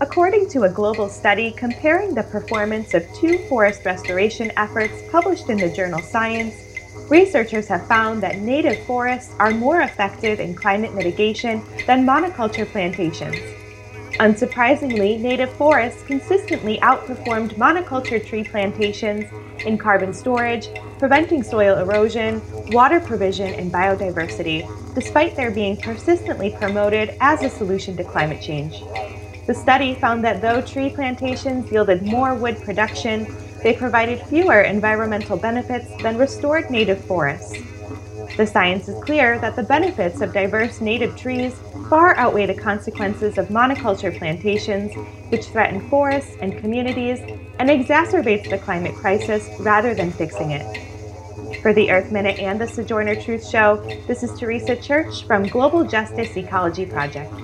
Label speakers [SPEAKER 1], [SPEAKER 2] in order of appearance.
[SPEAKER 1] According to a global study comparing the performance of two forest restoration efforts published in the journal Science, researchers have found that native forests are more effective in climate mitigation than monoculture plantations. Unsurprisingly, native forests consistently outperformed monoculture tree plantations in carbon storage, preventing soil erosion, water provision, and biodiversity, despite their being persistently promoted as a solution to climate change. The study found that though tree plantations yielded more wood production, they provided fewer environmental benefits than restored native forests. The science is clear that the benefits of diverse native trees far outweigh the consequences of monoculture plantations, which threaten forests and communities and exacerbates the climate crisis rather than fixing it. For the Earth Minute and the Sojourner Truth Show, this is Teresa Church from Global Justice Ecology Project.